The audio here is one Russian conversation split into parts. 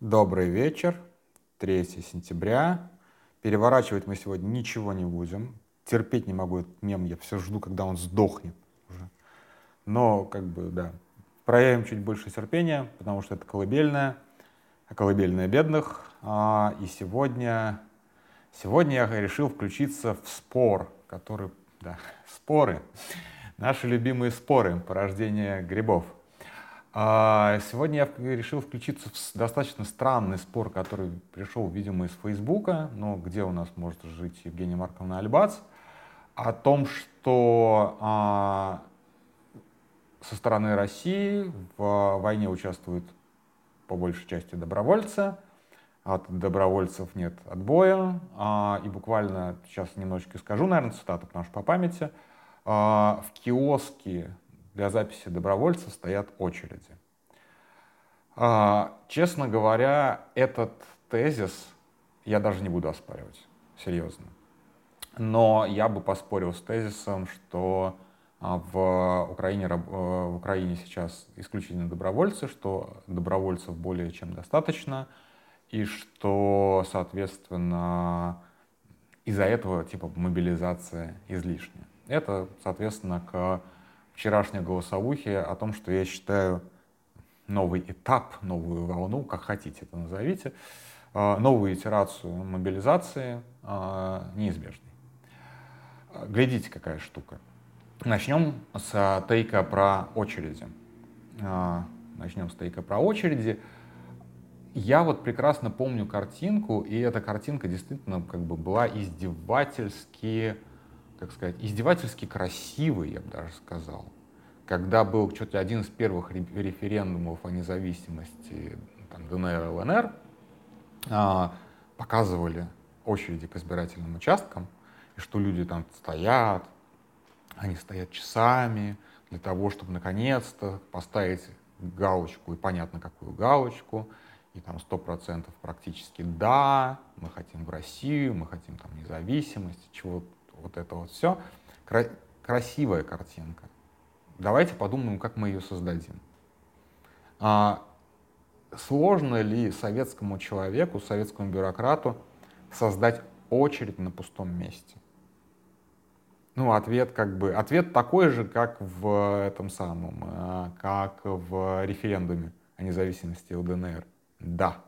Добрый вечер, 3 сентября. Переворачивать мы сегодня ничего не будем. Терпеть не могу этот мем, я все жду, когда он сдохнет уже. Но, как бы, да, проявим чуть больше терпения, потому что это колыбельная, а колыбельная бедных. А, и сегодня, сегодня я решил включиться в спор, который, да, споры, наши любимые споры, порождение грибов. А, сегодня я решил включиться в достаточно странный спор, который пришел, видимо, из Фейсбука, но где у нас может жить Евгения Марковна Альбац, о том, что а, со стороны России в войне участвуют по большей части добровольцы, от добровольцев нет отбоя, а, и буквально сейчас немножечко скажу, наверное, цитату, потому что по памяти, в киоске для записи добровольцев стоят очереди. А, честно говоря, этот тезис я даже не буду оспаривать, серьезно. Но я бы поспорил с тезисом, что а, в Украине, э, в Украине сейчас исключительно добровольцы, что добровольцев более чем достаточно, и что, соответственно, из-за этого типа мобилизация излишняя. Это, соответственно, к вчерашней голосовухи о том, что я считаю новый этап, новую волну, как хотите это назовите, а, новую итерацию мобилизации а, неизбежной. Глядите, какая штука. Начнем с тейка про очереди. А, начнем с тейка про очереди. Я вот прекрасно помню картинку, и эта картинка действительно как бы была издевательски как сказать, издевательски красивый, я бы даже сказал. Когда был что-то один из первых референдумов о независимости там, ДНР ЛНР, а, показывали очереди к избирательным участкам, и что люди там стоят, они стоят часами для того, чтобы наконец-то поставить галочку, и понятно, какую галочку, и там сто процентов практически да, мы хотим в Россию, мы хотим там независимость, чего вот это вот все. Кра- красивая картинка. Давайте подумаем, как мы ее создадим. А, сложно ли советскому человеку, советскому бюрократу создать очередь на пустом месте? Ну, ответ как бы, ответ такой же, как в этом самом, а, как в референдуме о независимости ЛДНР. Да,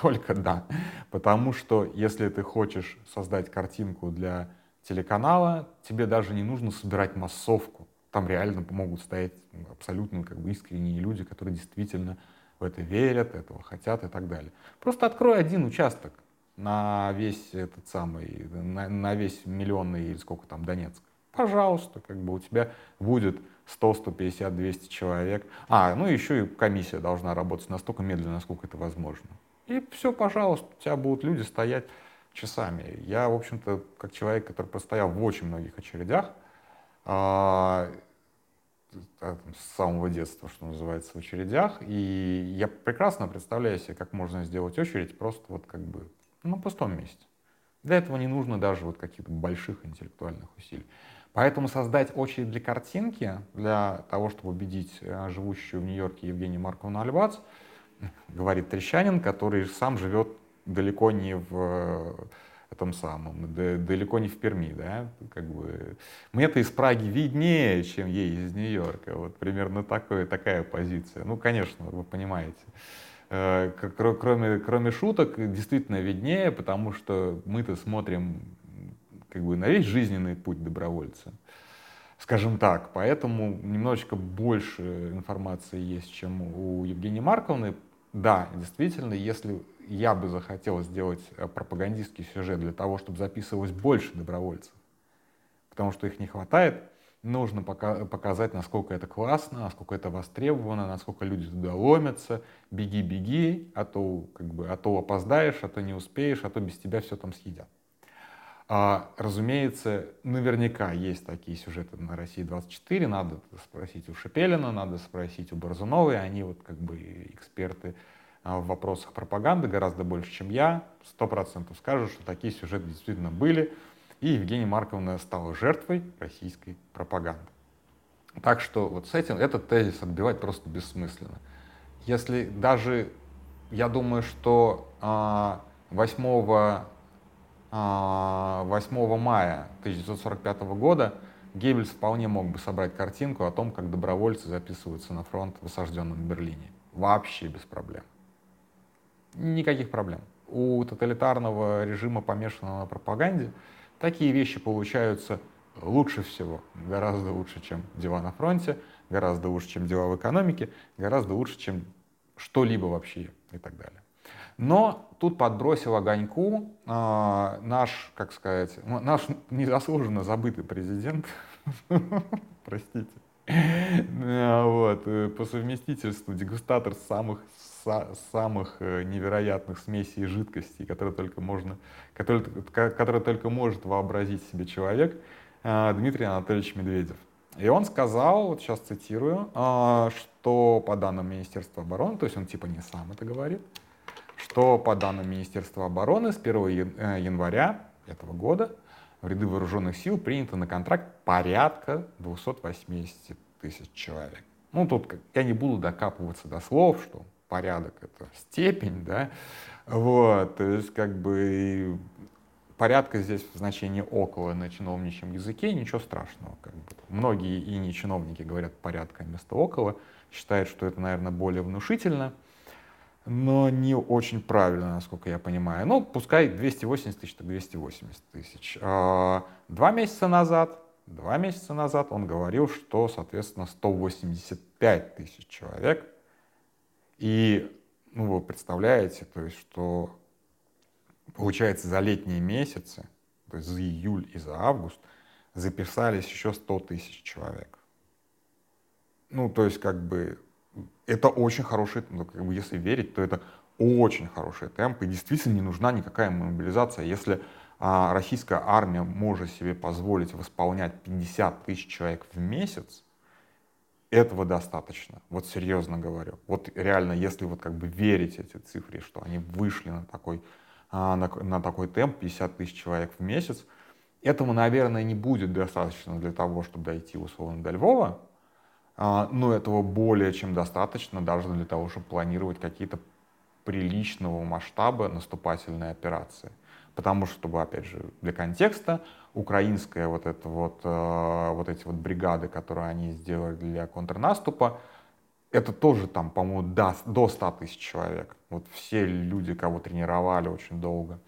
только да. Потому что если ты хочешь создать картинку для телеканала, тебе даже не нужно собирать массовку. Там реально помогут стоять абсолютно как бы искренние люди, которые действительно в это верят, этого хотят и так далее. Просто открой один участок на весь этот самый, на, на весь миллионный или сколько там Донецк. Пожалуйста, как бы у тебя будет 100, 150, 200 человек. А, ну еще и комиссия должна работать настолько медленно, насколько это возможно. И все, пожалуйста, у тебя будут люди стоять часами. Я, в общем-то, как человек, который постоял в очень многих очередях, а, с самого детства, что называется, в очередях, и я прекрасно представляю себе, как можно сделать очередь просто вот как бы на пустом месте. Для этого не нужно даже вот каких-то больших интеллектуальных усилий. Поэтому создать очередь для картинки, для того, чтобы убедить э, живущую в Нью-Йорке Евгению Марковну Альбац, говорит Трещанин, который сам живет далеко не в э, этом самом, далеко не в Перми, да, как бы. Мне-то из Праги виднее, чем ей из Нью-Йорка, вот примерно такое, такая позиция. Ну, конечно, вы понимаете. Э, кроме, кроме шуток, действительно виднее, потому что мы-то смотрим как бы на весь жизненный путь добровольца. Скажем так, поэтому немножечко больше информации есть, чем у Евгении Марковны. Да, действительно, если я бы захотел сделать э, пропагандистский сюжет для того, чтобы записывалось больше добровольцев, потому что их не хватает, нужно пока показать, насколько это классно, насколько это востребовано, насколько люди туда ломятся. Беги, беги, а то, как бы, а то опоздаешь, а то не успеешь, а то без тебя все там съедят. А, разумеется, наверняка есть такие сюжеты на России 24. Надо спросить у Шепелина, надо спросить у Борзуновой. Они вот как бы эксперты в вопросах пропаганды гораздо больше, чем я. Сто процентов скажу, что такие сюжеты действительно были. И Евгения Марковна стала жертвой российской пропаганды. Так что вот с этим этот тезис отбивать просто бессмысленно. Если даже я думаю, что 8, 8 мая 1945 года Геббельс вполне мог бы собрать картинку о том, как добровольцы записываются на фронт в осажденном Берлине. Вообще без проблем. Никаких проблем. У тоталитарного режима, помешанного на пропаганде, такие вещи получаются лучше всего. Гораздо лучше, чем дела на фронте, гораздо лучше, чем дела в экономике, гораздо лучше, чем что-либо вообще и так далее. Но тут подбросил огоньку э, наш, как сказать, наш незаслуженно забытый президент, простите, вот, э, по совместительству дегустатор самых самых э, невероятных смесей и жидкостей, которые только можно, которые, которые только может вообразить себе человек, э, Дмитрий Анатольевич Медведев. И он сказал, вот сейчас цитирую, что по данным Министерства обороны, то есть он типа не сам это говорит, что по данным Министерства обороны с 1 э, января этого года в ряды вооруженных сил принято на контракт порядка 280 тысяч человек. Ну, тут я не буду докапываться до слов, что порядок — это степень, да, вот, то есть как бы порядка здесь в значении около на чиновничьем языке, ничего страшного. Как бы. Многие и не чиновники говорят порядка вместо около, считают, что это, наверное, более внушительно — но не очень правильно, насколько я понимаю. Ну, пускай 280 тысяч, так 280 тысяч. А, два месяца назад, два месяца назад он говорил, что, соответственно, 185 тысяч человек. И, ну, вы представляете, то есть, что получается за летние месяцы, то есть за июль и за август, записались еще 100 тысяч человек. Ну, то есть, как бы, это очень хороший, ну, как бы, если верить, то это очень хороший темп, и действительно не нужна никакая мобилизация. Если а, российская армия может себе позволить восполнять 50 тысяч человек в месяц, этого достаточно. Вот серьезно говорю. Вот реально, если вот как бы верить эти цифры, что они вышли на такой, а, на, на такой темп 50 тысяч человек в месяц, этого, наверное, не будет достаточно для того, чтобы дойти условно до Львова, а, но этого более чем достаточно даже для того, чтобы планировать какие-то приличного масштаба наступательные операции. Потому что, чтобы, опять же, для контекста, украинская вот, это вот, э, вот эти вот бригады, которые они сделали для контрнаступа, это тоже там, по-моему, до, до 100 тысяч человек. Вот все люди, кого тренировали очень долго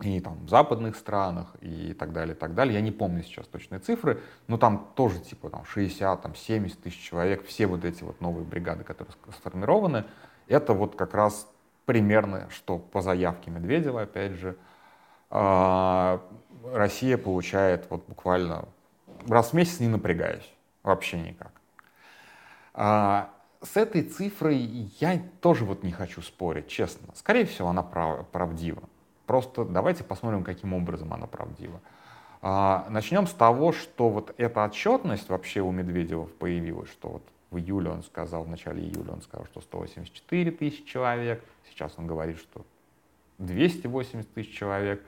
и там в западных странах и так далее, и так далее. Я не помню сейчас точные цифры, но там тоже типа там 60, там 70 тысяч человек, все вот эти вот новые бригады, которые сформированы, это вот как раз примерно, что по заявке Медведева, опять же, а, Россия получает вот буквально раз в месяц не напрягаясь, вообще никак. А, с этой цифрой я тоже вот не хочу спорить, честно. Скорее всего, она прав, правдива. Просто давайте посмотрим, каким образом она правдива. А, начнем с того, что вот эта отчетность вообще у Медведева появилась, что вот в июле он сказал, в начале июля он сказал, что 184 тысячи человек, сейчас он говорит, что 280 тысяч человек.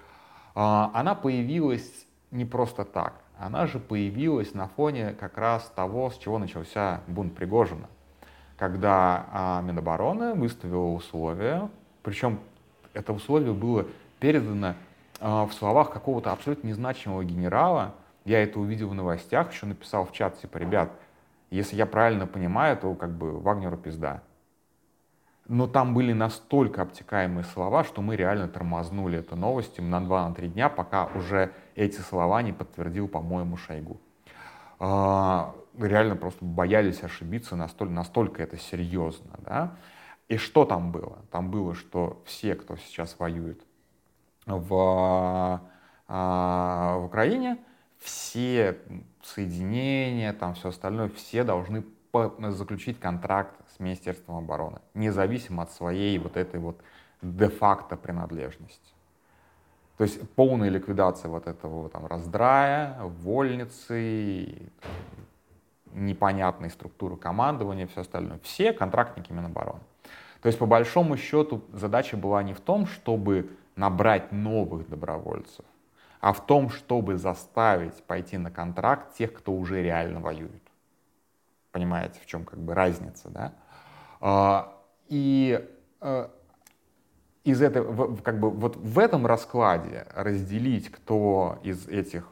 А, она появилась не просто так, она же появилась на фоне как раз того, с чего начался бунт Пригожина, когда а, Минобороны выставила условия, причем это условие было передано э, в словах какого-то абсолютно незначимого генерала. Я это увидел в новостях, еще написал в чат, типа, ребят, если я правильно понимаю, то как бы Вагнеру пизда. Но там были настолько обтекаемые слова, что мы реально тормознули эту новость на 2-3 дня, пока уже эти слова не подтвердил, по-моему, Шойгу. А, реально просто боялись ошибиться, настолько, настолько это серьезно. Да? И что там было? Там было, что все, кто сейчас воюет в, а, в Украине, все соединения, там все остальное, все должны заключить контракт с Министерством обороны, независимо от своей вот этой вот де-факто принадлежности. То есть полная ликвидация вот этого там раздрая, вольницы, непонятной структуры командования, все остальное. Все контрактники Минобороны. То есть по большому счету задача была не в том, чтобы набрать новых добровольцев, а в том, чтобы заставить пойти на контракт тех, кто уже реально воюет. Понимаете, в чем как бы разница, да? А, и э, из этого, как бы вот в этом раскладе разделить, кто из этих,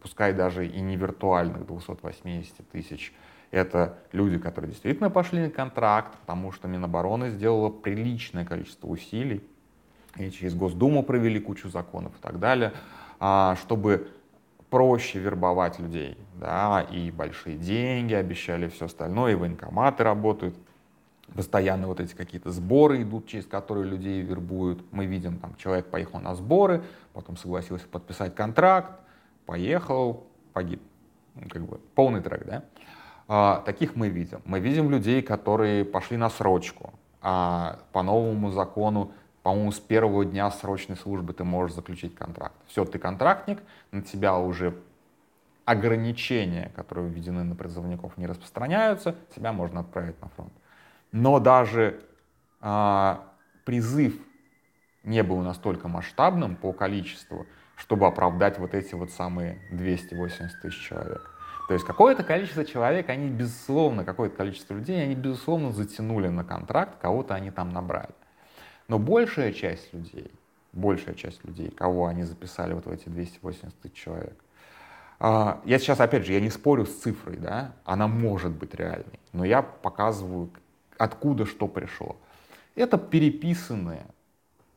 пускай даже и не виртуальных 280 тысяч, это люди, которые действительно пошли на контракт, потому что Минобороны сделала приличное количество усилий, и через Госдуму провели кучу законов и так далее, а, чтобы проще вербовать людей, да, и большие деньги обещали, все остальное, и военкоматы работают, постоянно вот эти какие-то сборы идут, через которые людей вербуют. Мы видим, там, человек поехал на сборы, потом согласился подписать контракт, поехал, погиб. Ну, как бы полный трек, да? А, таких мы видим. Мы видим людей, которые пошли на срочку. А по новому закону, по-моему, с первого дня срочной службы ты можешь заключить контракт. Все, ты контрактник, на тебя уже ограничения, которые введены на призывников, не распространяются, тебя можно отправить на фронт. Но даже а, призыв не был настолько масштабным по количеству, чтобы оправдать вот эти вот самые 280 тысяч человек. То есть какое-то количество человек, они безусловно, какое-то количество людей, они безусловно затянули на контракт, кого-то они там набрали. Но большая часть людей, большая часть людей, кого они записали вот в эти 280 тысяч человек, а, я сейчас, опять же, я не спорю с цифрой, да, она может быть реальной, но я показываю, откуда что пришло. Это переписанные,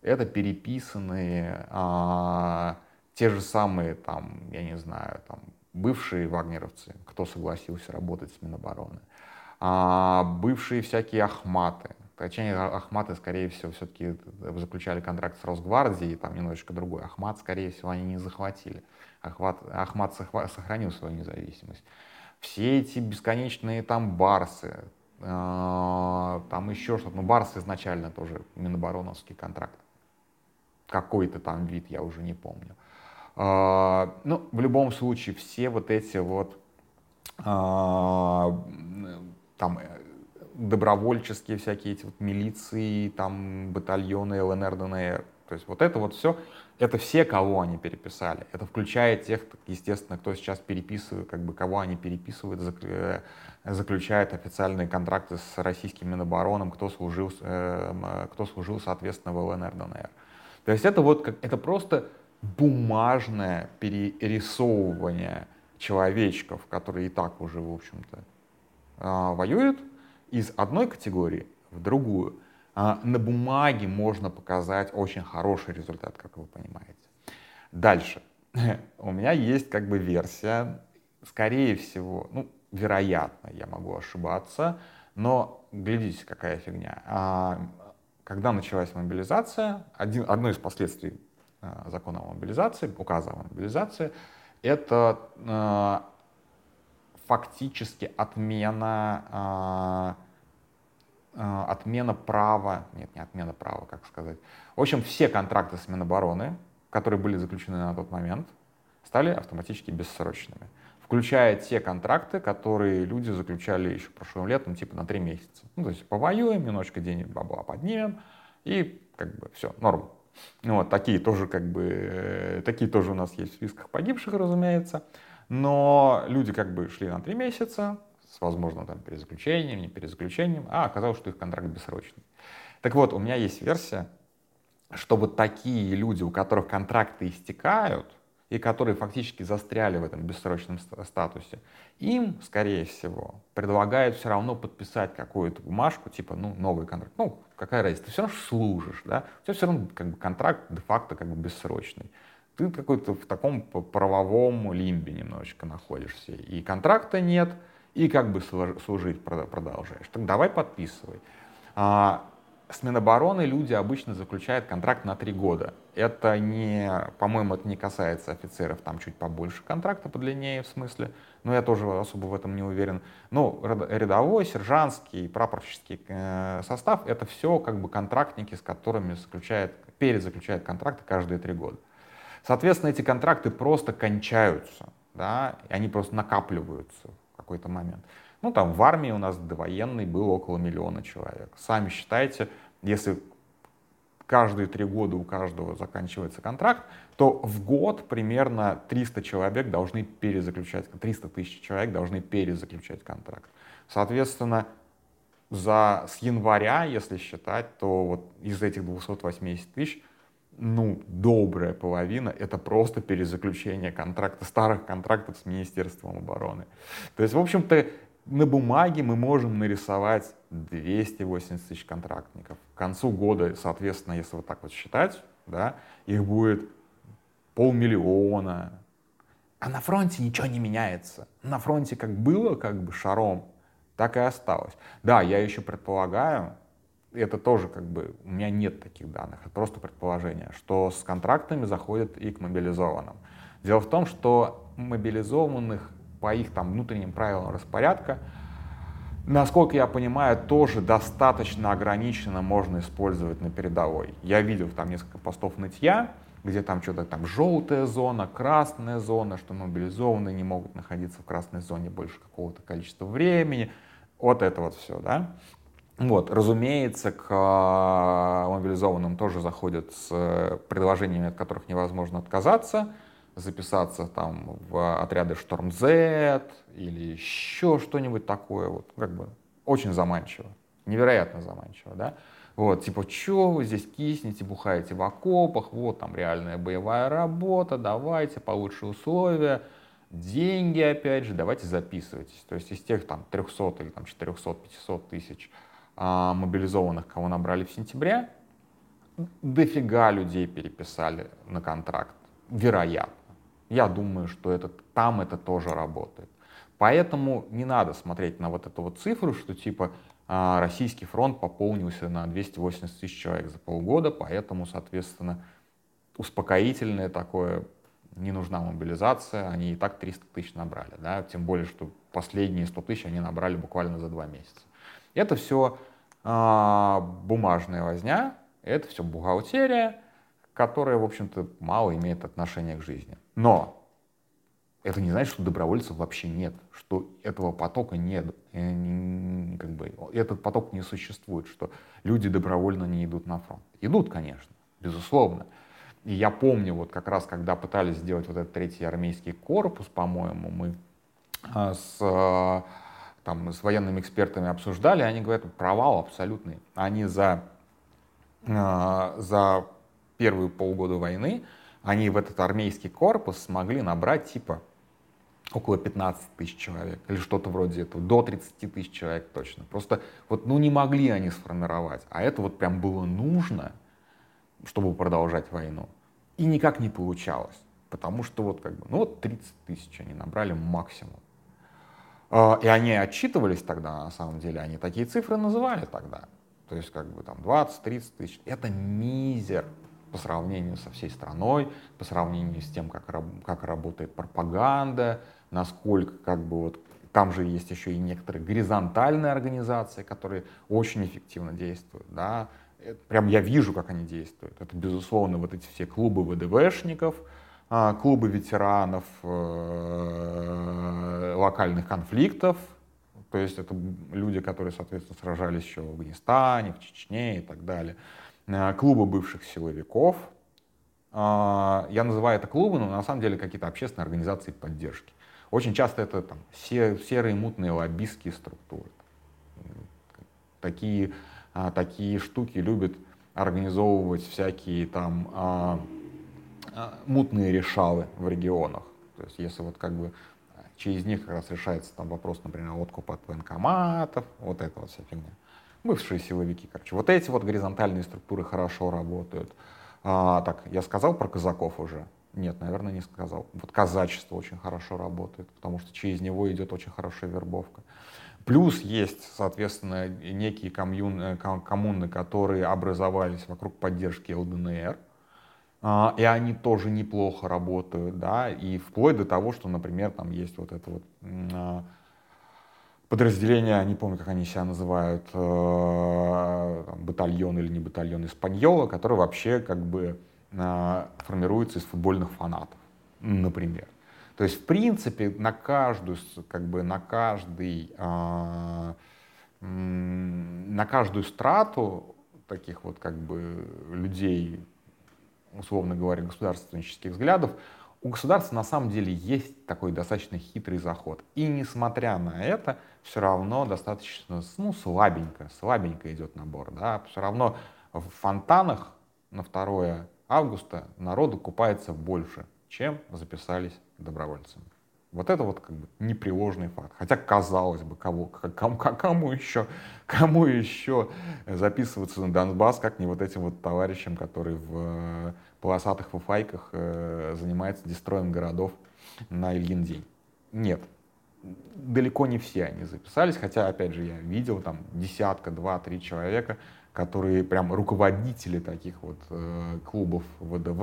это переписанные а, те же самые, там, я не знаю, там, бывшие вагнеровцы, кто согласился работать с Минобороны, а, бывшие всякие ахматы, точнее ахматы, скорее всего, все-таки заключали контракт с Росгвардией, там немножечко другой. Ахмат, скорее всего, они не захватили. Ахмат, Ахмат сохранил свою независимость. Все эти бесконечные там барсы, э, там еще что-то. Ну, барс изначально тоже Минобороновский контракт. Какой-то там вид, я уже не помню. А, ну, в любом случае, все вот эти вот а, там добровольческие всякие эти вот милиции, там батальоны ЛНР, ДНР. То есть вот это вот все, это все, кого они переписали. Это включает тех, естественно, кто сейчас переписывает, как бы кого они переписывают, э, заключает официальные контракты с российским Минобороном, кто служил, э, кто служил, соответственно, в ЛНР, ДНР. То есть это вот, это просто бумажное перерисовывание человечков, которые и так уже, в общем-то, а, воюют, из одной категории в другую. А, на бумаге можно показать очень хороший результат, как вы понимаете. Дальше. У меня есть как бы версия, скорее всего, ну, вероятно, я могу ошибаться, но глядите, какая фигня. А, когда началась мобилизация, один, одно из последствий Э, закона о мобилизации, указа о мобилизации, это фактически отмена, отмена права, нет, не отмена права, как сказать. В общем, все контракты с Минобороны, которые были заключены на тот момент, стали автоматически бессрочными. Включая те контракты, которые люди заключали еще прошлым летом, типа на три месяца. Ну, то есть повоюем, немножечко денег бабла поднимем, и как бы все, норм. Ну вот, такие тоже как бы, э, такие тоже у нас есть в списках погибших, разумеется. Но люди как бы шли на три месяца с возможным там перезаключением, не перезаключением, а оказалось, что их контракт бессрочный. Так вот, у меня есть версия, чтобы такие люди, у которых контракты истекают, и которые фактически застряли в этом бессрочном статусе, им, скорее всего, предлагают все равно подписать какую-то бумажку, типа, ну, новый контракт. Ну, какая разница, ты все равно служишь, да, у тебя все равно как бы, контракт де-факто как бы бессрочный. Ты какой-то в таком правовом лимбе немножечко находишься. И контракта нет, и как бы служить продолжаешь. Так давай подписывай. А, с Минобороны люди обычно заключают контракт на три года. Это не, по-моему, это не касается офицеров, там чуть побольше контракта, подлиннее в смысле, но я тоже особо в этом не уверен. Ну, рядовой, сержантский, прапорщический э, состав — это все как бы контрактники, с которыми заключает, перезаключают контракты каждые три года. Соответственно, эти контракты просто кончаются, да, и они просто накапливаются какой-то момент. Ну, там в армии у нас довоенной было около миллиона человек. Сами считайте, если каждые три года у каждого заканчивается контракт, то в год примерно 300 человек должны перезаключать, 300 тысяч человек должны перезаключать контракт. Соответственно, за, с января, если считать, то вот из этих 280 тысяч, ну, добрая половина — это просто перезаключение контракта, старых контрактов с Министерством обороны. То есть, в общем-то, на бумаге мы можем нарисовать 280 тысяч контрактников. К концу года, соответственно, если вот так вот считать, да, их будет полмиллиона. А на фронте ничего не меняется. На фронте как было, как бы шаром, так и осталось. Да, я еще предполагаю, это тоже как бы, у меня нет таких данных, это просто предположение, что с контрактами заходят и к мобилизованным. Дело в том, что мобилизованных по их там внутренним правилам распорядка, насколько я понимаю, тоже достаточно ограниченно можно использовать на передовой. Я видел там несколько постов нытья, где там что-то там желтая зона, красная зона, что мобилизованные не могут находиться в красной зоне больше какого-то количества времени. Вот это вот все, да. Вот, разумеется, к а, мобилизованным тоже заходят с э, предложениями, от которых невозможно отказаться, записаться там в отряды Шторм Z или еще что-нибудь такое, вот, как бы очень заманчиво, невероятно заманчиво, да. Вот, типа, что вы здесь киснете, бухаете в окопах, вот там реальная боевая работа, давайте, получше условия, деньги, опять же, давайте записывайтесь. То есть из тех там 300 или там 400-500 тысяч а, мобилизованных, кого набрали в сентябре, дофига людей переписали на контракт, вероятно. Я думаю, что это, там это тоже работает. Поэтому не надо смотреть на вот эту вот цифру, что типа а, российский фронт пополнился на 280 тысяч человек за полгода, поэтому, соответственно, успокоительное такое, не нужна мобилизация, они и так 300 тысяч набрали, да, тем более, что последние 100 тысяч они набрали буквально за два месяца. Это все а, бумажная возня, это все бухгалтерия, которая, в общем-то, мало имеет отношения к жизни. Но это не значит, что добровольцев вообще нет, что этого потока нет, э, как бы, этот поток не существует, что люди добровольно не идут на фронт. Идут, конечно, безусловно. И я помню, вот как раз, когда пытались сделать вот этот третий армейский корпус, по-моему, мы а, с, там, с военными экспертами обсуждали, они говорят, провал абсолютный. Они за, а, за первые полгода войны, они в этот армейский корпус смогли набрать типа около 15 тысяч человек или что-то вроде этого, до 30 тысяч человек точно. Просто вот ну не могли они сформировать, а это вот прям было нужно, чтобы продолжать войну. И никак не получалось, потому что вот как бы, ну вот 30 тысяч они набрали максимум. А, и они отчитывались тогда, на самом деле, они такие цифры называли тогда. То есть как бы там 20-30 тысяч. Это мизер по сравнению со всей страной, по сравнению с тем, как, как работает пропаганда, насколько как бы вот там же есть еще и некоторые горизонтальные организации, которые очень эффективно действуют, да, прям я вижу, как они действуют. Это, безусловно, вот эти все клубы ВДВшников, клубы ветеранов э, локальных конфликтов, то есть это люди, которые, соответственно, сражались еще в Афганистане, в Чечне и так далее, э, клубы бывших силовиков, а, я называю это клубы, но на самом деле какие-то общественные организации поддержки. Очень часто это там, серые мутные лоббистские структуры. Такие, а, такие штуки любят организовывать всякие там а, а, мутные решалы в регионах. То есть если вот как бы через них как раз решается там вопрос, например, откупа от военкоматов, вот это вот вся фигня. Бывшие силовики, короче. Вот эти вот горизонтальные структуры хорошо работают. А, так, я сказал про казаков уже. Нет, наверное, не сказал. Вот казачество очень хорошо работает, потому что через него идет очень хорошая вербовка. Плюс есть, соответственно, некие коммуны, коммуны которые образовались вокруг поддержки ЛДНР, и они тоже неплохо работают, да, и вплоть до того, что, например, там есть вот это вот а, подразделение, не помню, как они себя называют, э, батальон или не батальон Испаньола, который вообще как бы формируется из футбольных фанатов, например. То есть, в принципе, на каждую, как бы, на каждый, на каждую страту таких вот как бы людей, условно говоря, государственнических взглядов, у государства на самом деле есть такой достаточно хитрый заход. И несмотря на это, все равно достаточно ну, слабенько, слабенько идет набор. Да? Все равно в фонтанах на 2 августа народу купается больше, чем записались добровольцами. Вот это вот как бы непреложный факт. Хотя, казалось бы, кого, кому, кому, еще, кому еще записываться на Донбасс, как не вот этим вот товарищам, которые в э, полосатых фуфайках э, занимаются дестроем городов на Ильин день. Нет, далеко не все они записались, хотя, опять же, я видел там десятка, два, три человека, которые прям руководители таких вот э, клубов ВДВ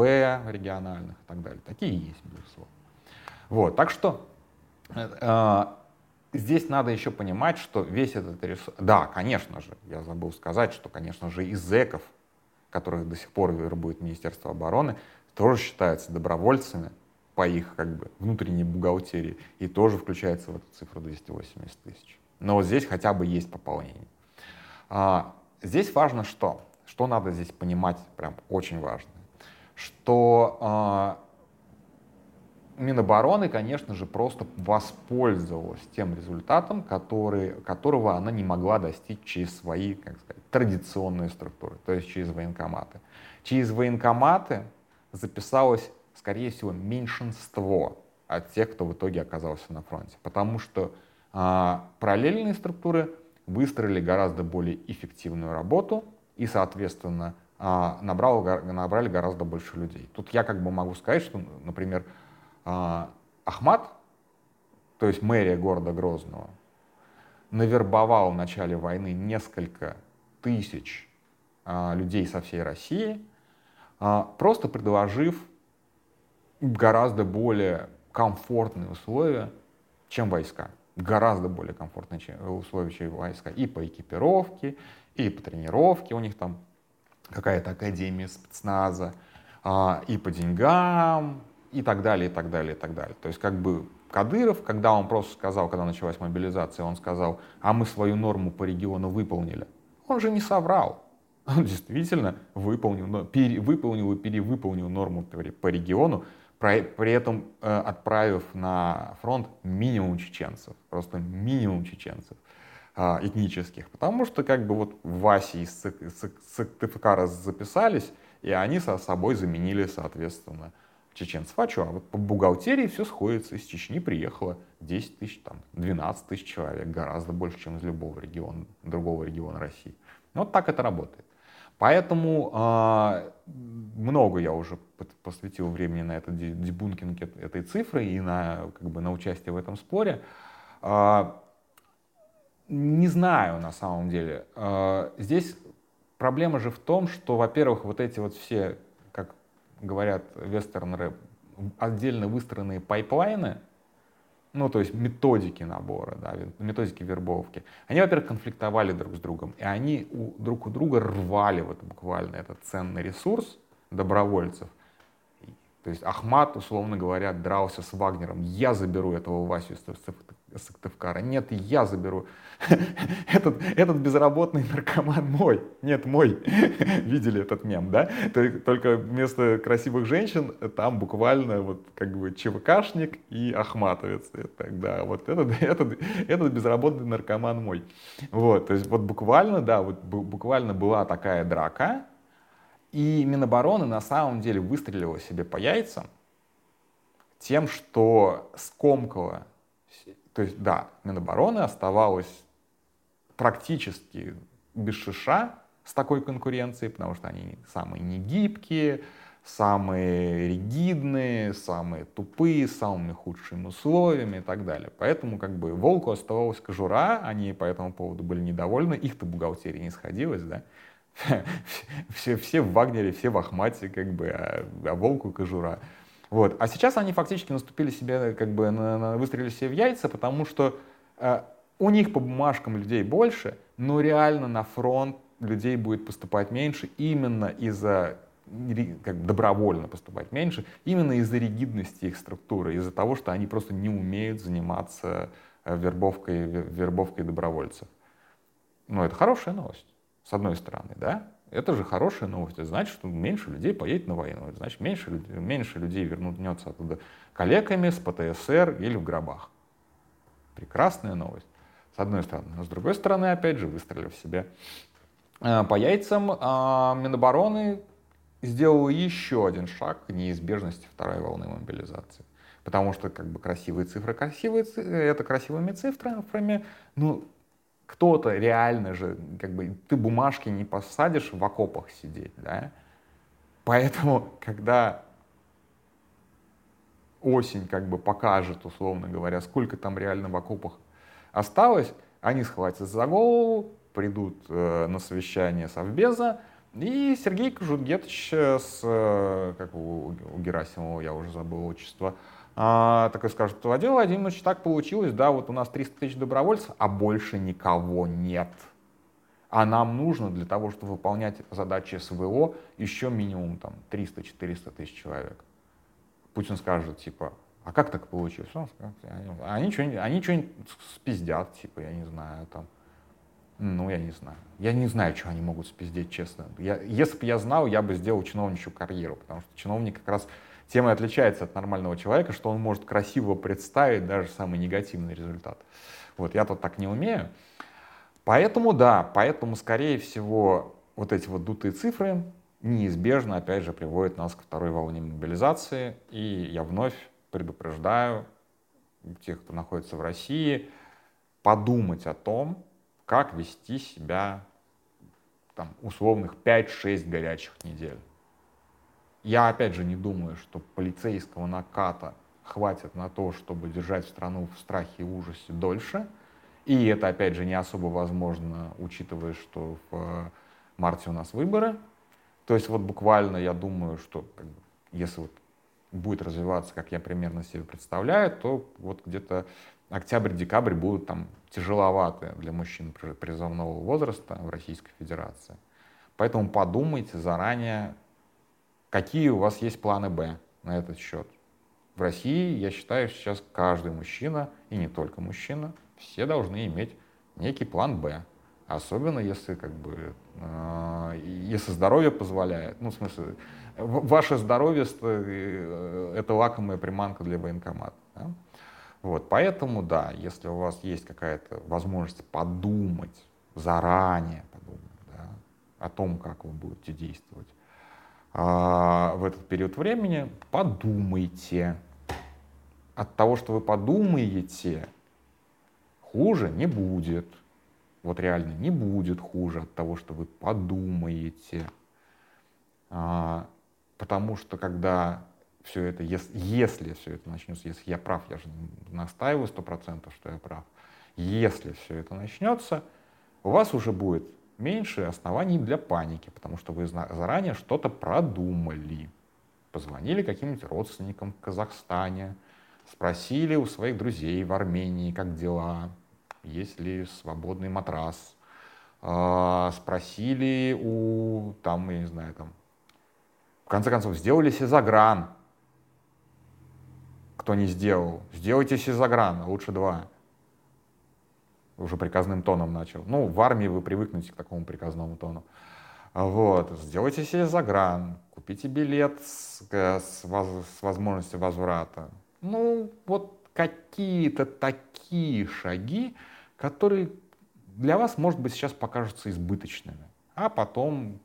региональных и так далее. Такие есть, безусловно. Вот, так что э, здесь надо еще понимать, что весь этот ресурс... Да, конечно же, я забыл сказать, что, конечно же, из зэков, которых до сих пор вербует Министерство обороны, тоже считаются добровольцами по их как бы внутренней бухгалтерии и тоже включается в эту цифру 280 тысяч. Но вот здесь хотя бы есть пополнение. А, здесь важно что? Что надо здесь понимать, прям очень важно. Что а, Минобороны, конечно же, просто воспользовалась тем результатом, который, которого она не могла достичь через свои, как сказать, традиционные структуры, то есть через военкоматы. Через военкоматы записалось, скорее всего, меньшинство от тех, кто в итоге оказался на фронте, потому что а, параллельные структуры выстроили гораздо более эффективную работу и, соответственно, а, набрал, набрали гораздо больше людей. Тут я как бы могу сказать, что, например, Ахмат, то есть мэрия города Грозного, навербовал в начале войны несколько тысяч а, людей со всей России, а, просто предложив гораздо более комфортные условия, чем войска. Гораздо более комфортные условия, чем войска. И по экипировке, и по тренировке. У них там какая-то академия спецназа, и по деньгам, и так далее, и так далее, и так далее. То есть как бы Кадыров, когда он просто сказал, когда началась мобилизация, он сказал, а мы свою норму по региону выполнили. Он же не соврал. Он действительно выполнил, пере, выполнил и перевыполнил норму по региону, при, этом э, отправив на фронт минимум чеченцев, просто минимум чеченцев э, этнических. Потому что как бы вот в Васе из Сыктывкара записались, и они со собой заменили, соответственно, чеченцев. А что? А вот по бухгалтерии все сходится. Из Чечни приехало 10 тысяч, там, 12 тысяч человек, гораздо больше, чем из любого региона, другого региона России. Вот так это работает. Поэтому э, много я уже посвятил времени на этот debunking этой цифры и на, как бы, на участие в этом споре. Э, не знаю на самом деле. Э, здесь проблема же в том, что, во-первых, вот эти вот все говорят вестернеры, отдельно выстроенные pipeline ы, ну, то есть методики набора, да, методики вербовки, они, во-первых, конфликтовали друг с другом, и они у, друг у друга рвали вот буквально этот ценный ресурс добровольцев. То есть Ахмат, условно говоря, дрался с Вагнером. Я заберу этого Васю из Сыктывкара. Нет, я заберу. этот, этот безработный наркоман мой. Нет, мой. Видели этот мем, да? Только вместо красивых женщин там буквально вот как бы ЧВКшник и Ахматовец. Да, вот этот, этот, этот безработный наркоман мой. Вот, то есть вот буквально, да, вот буквально была такая драка, и Минобороны на самом деле выстрелила себе по яйцам тем, что скомкала то есть, да, Минобороны оставалось практически без шиша с такой конкуренцией, потому что они самые негибкие, самые ригидные, самые тупые, с самыми худшими условиями и так далее. Поэтому как бы волку оставалась кожура, они по этому поводу были недовольны, их-то бухгалтерия не сходилась, да. Все, все в Вагнере, все в Ахмате, как бы, а, а волку кожура. Вот. А сейчас они фактически наступили себе, как бы на, на, выстрелили себе в яйца, потому что э, у них по бумажкам людей больше, но реально на фронт людей будет поступать меньше именно из-за как добровольно поступать меньше, именно из-за ригидности их структуры, из-за того, что они просто не умеют заниматься э, вербовкой, вербовкой добровольцев. Ну, это хорошая новость, с одной стороны, да? Это же хорошая новость. Это значит, что меньше людей поедет на войну. Это значит, меньше, людей, меньше людей вернется оттуда коллегами с ПТСР или в гробах. Прекрасная новость. С одной стороны. Но с другой стороны, опять же, выстрелив себе э, по яйцам, а, Минобороны сделал еще один шаг к неизбежности второй волны мобилизации. Потому что как бы красивые цифры, красивые это красивыми цифрами, ну, кто-то реально же, как бы, ты бумажки не посадишь в окопах сидеть, да? Поэтому, когда осень как бы покажет, условно говоря, сколько там реально в окопах осталось, они схватятся за голову, придут э, на совещание Совбеза, и Сергей Кожугетович с, э, как у, у Герасимова, я уже забыл отчество, а, так и скажет, Владимир Владимирович, так получилось, да, вот у нас 300 тысяч добровольцев, а больше никого нет. А нам нужно для того, чтобы выполнять задачи СВО, еще минимум там 300-400 тысяч человек. Путин скажет, типа, а как так получилось? Они что-нибудь, они что-нибудь спиздят, типа, я не знаю, там. Ну, я не знаю. Я не знаю, что они могут спиздеть, честно. Я, если бы я знал, я бы сделал чиновничью карьеру, потому что чиновник как раз тем и отличается от нормального человека, что он может красиво представить даже самый негативный результат. Вот я тут так не умею. Поэтому да, поэтому, скорее всего, вот эти вот дутые цифры неизбежно, опять же, приводят нас ко второй волне мобилизации. И я вновь предупреждаю тех, кто находится в России, подумать о том, как вести себя там, условных 5-6 горячих недель. Я опять же не думаю, что полицейского наката хватит на то, чтобы держать страну в страхе и ужасе дольше. И это, опять же, не особо возможно, учитывая, что в марте у нас выборы. То есть вот буквально я думаю, что если вот будет развиваться, как я примерно себе представляю, то вот где-то октябрь-декабрь будут там тяжеловаты для мужчин призывного возраста в Российской Федерации. Поэтому подумайте заранее, Какие у вас есть планы Б на этот счет? В России, я считаю, сейчас каждый мужчина, и не только мужчина, все должны иметь некий план Б. Особенно если как бы, э, если здоровье позволяет. Ну, в смысле, ваше здоровье э, — это лакомая приманка для военкомата. Да? Вот, поэтому, да, если у вас есть какая-то возможность подумать заранее, подумать, да, о том, как вы будете действовать, а, в этот период времени, подумайте. От того, что вы подумаете, хуже не будет. Вот реально не будет хуже от того, что вы подумаете. А, потому что когда все это, если, если все это начнется, если я прав, я же настаиваю сто процентов, что я прав, если все это начнется, у вас уже будет меньше оснований для паники, потому что вы заранее что-то продумали. Позвонили каким-нибудь родственникам в Казахстане, спросили у своих друзей в Армении, как дела, есть ли свободный матрас, а, спросили у, там, я не знаю, там, в конце концов, сделали сизогран. Кто не сделал, сделайте сизогран, а лучше два уже приказным тоном начал. Ну, в армии вы привыкнете к такому приказному тону. Вот, сделайте себе загран, купите билет с, с, с возможностью возврата. Ну, вот какие-то такие шаги, которые для вас, может быть, сейчас покажутся избыточными. А потом,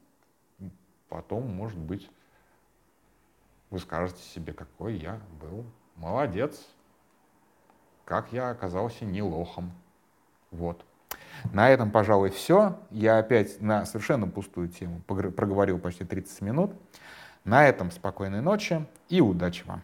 потом, может быть, вы скажете себе, какой я был молодец, как я оказался не лохом. Вот. На этом, пожалуй, все. Я опять на совершенно пустую тему проговорил почти 30 минут. На этом спокойной ночи и удачи вам.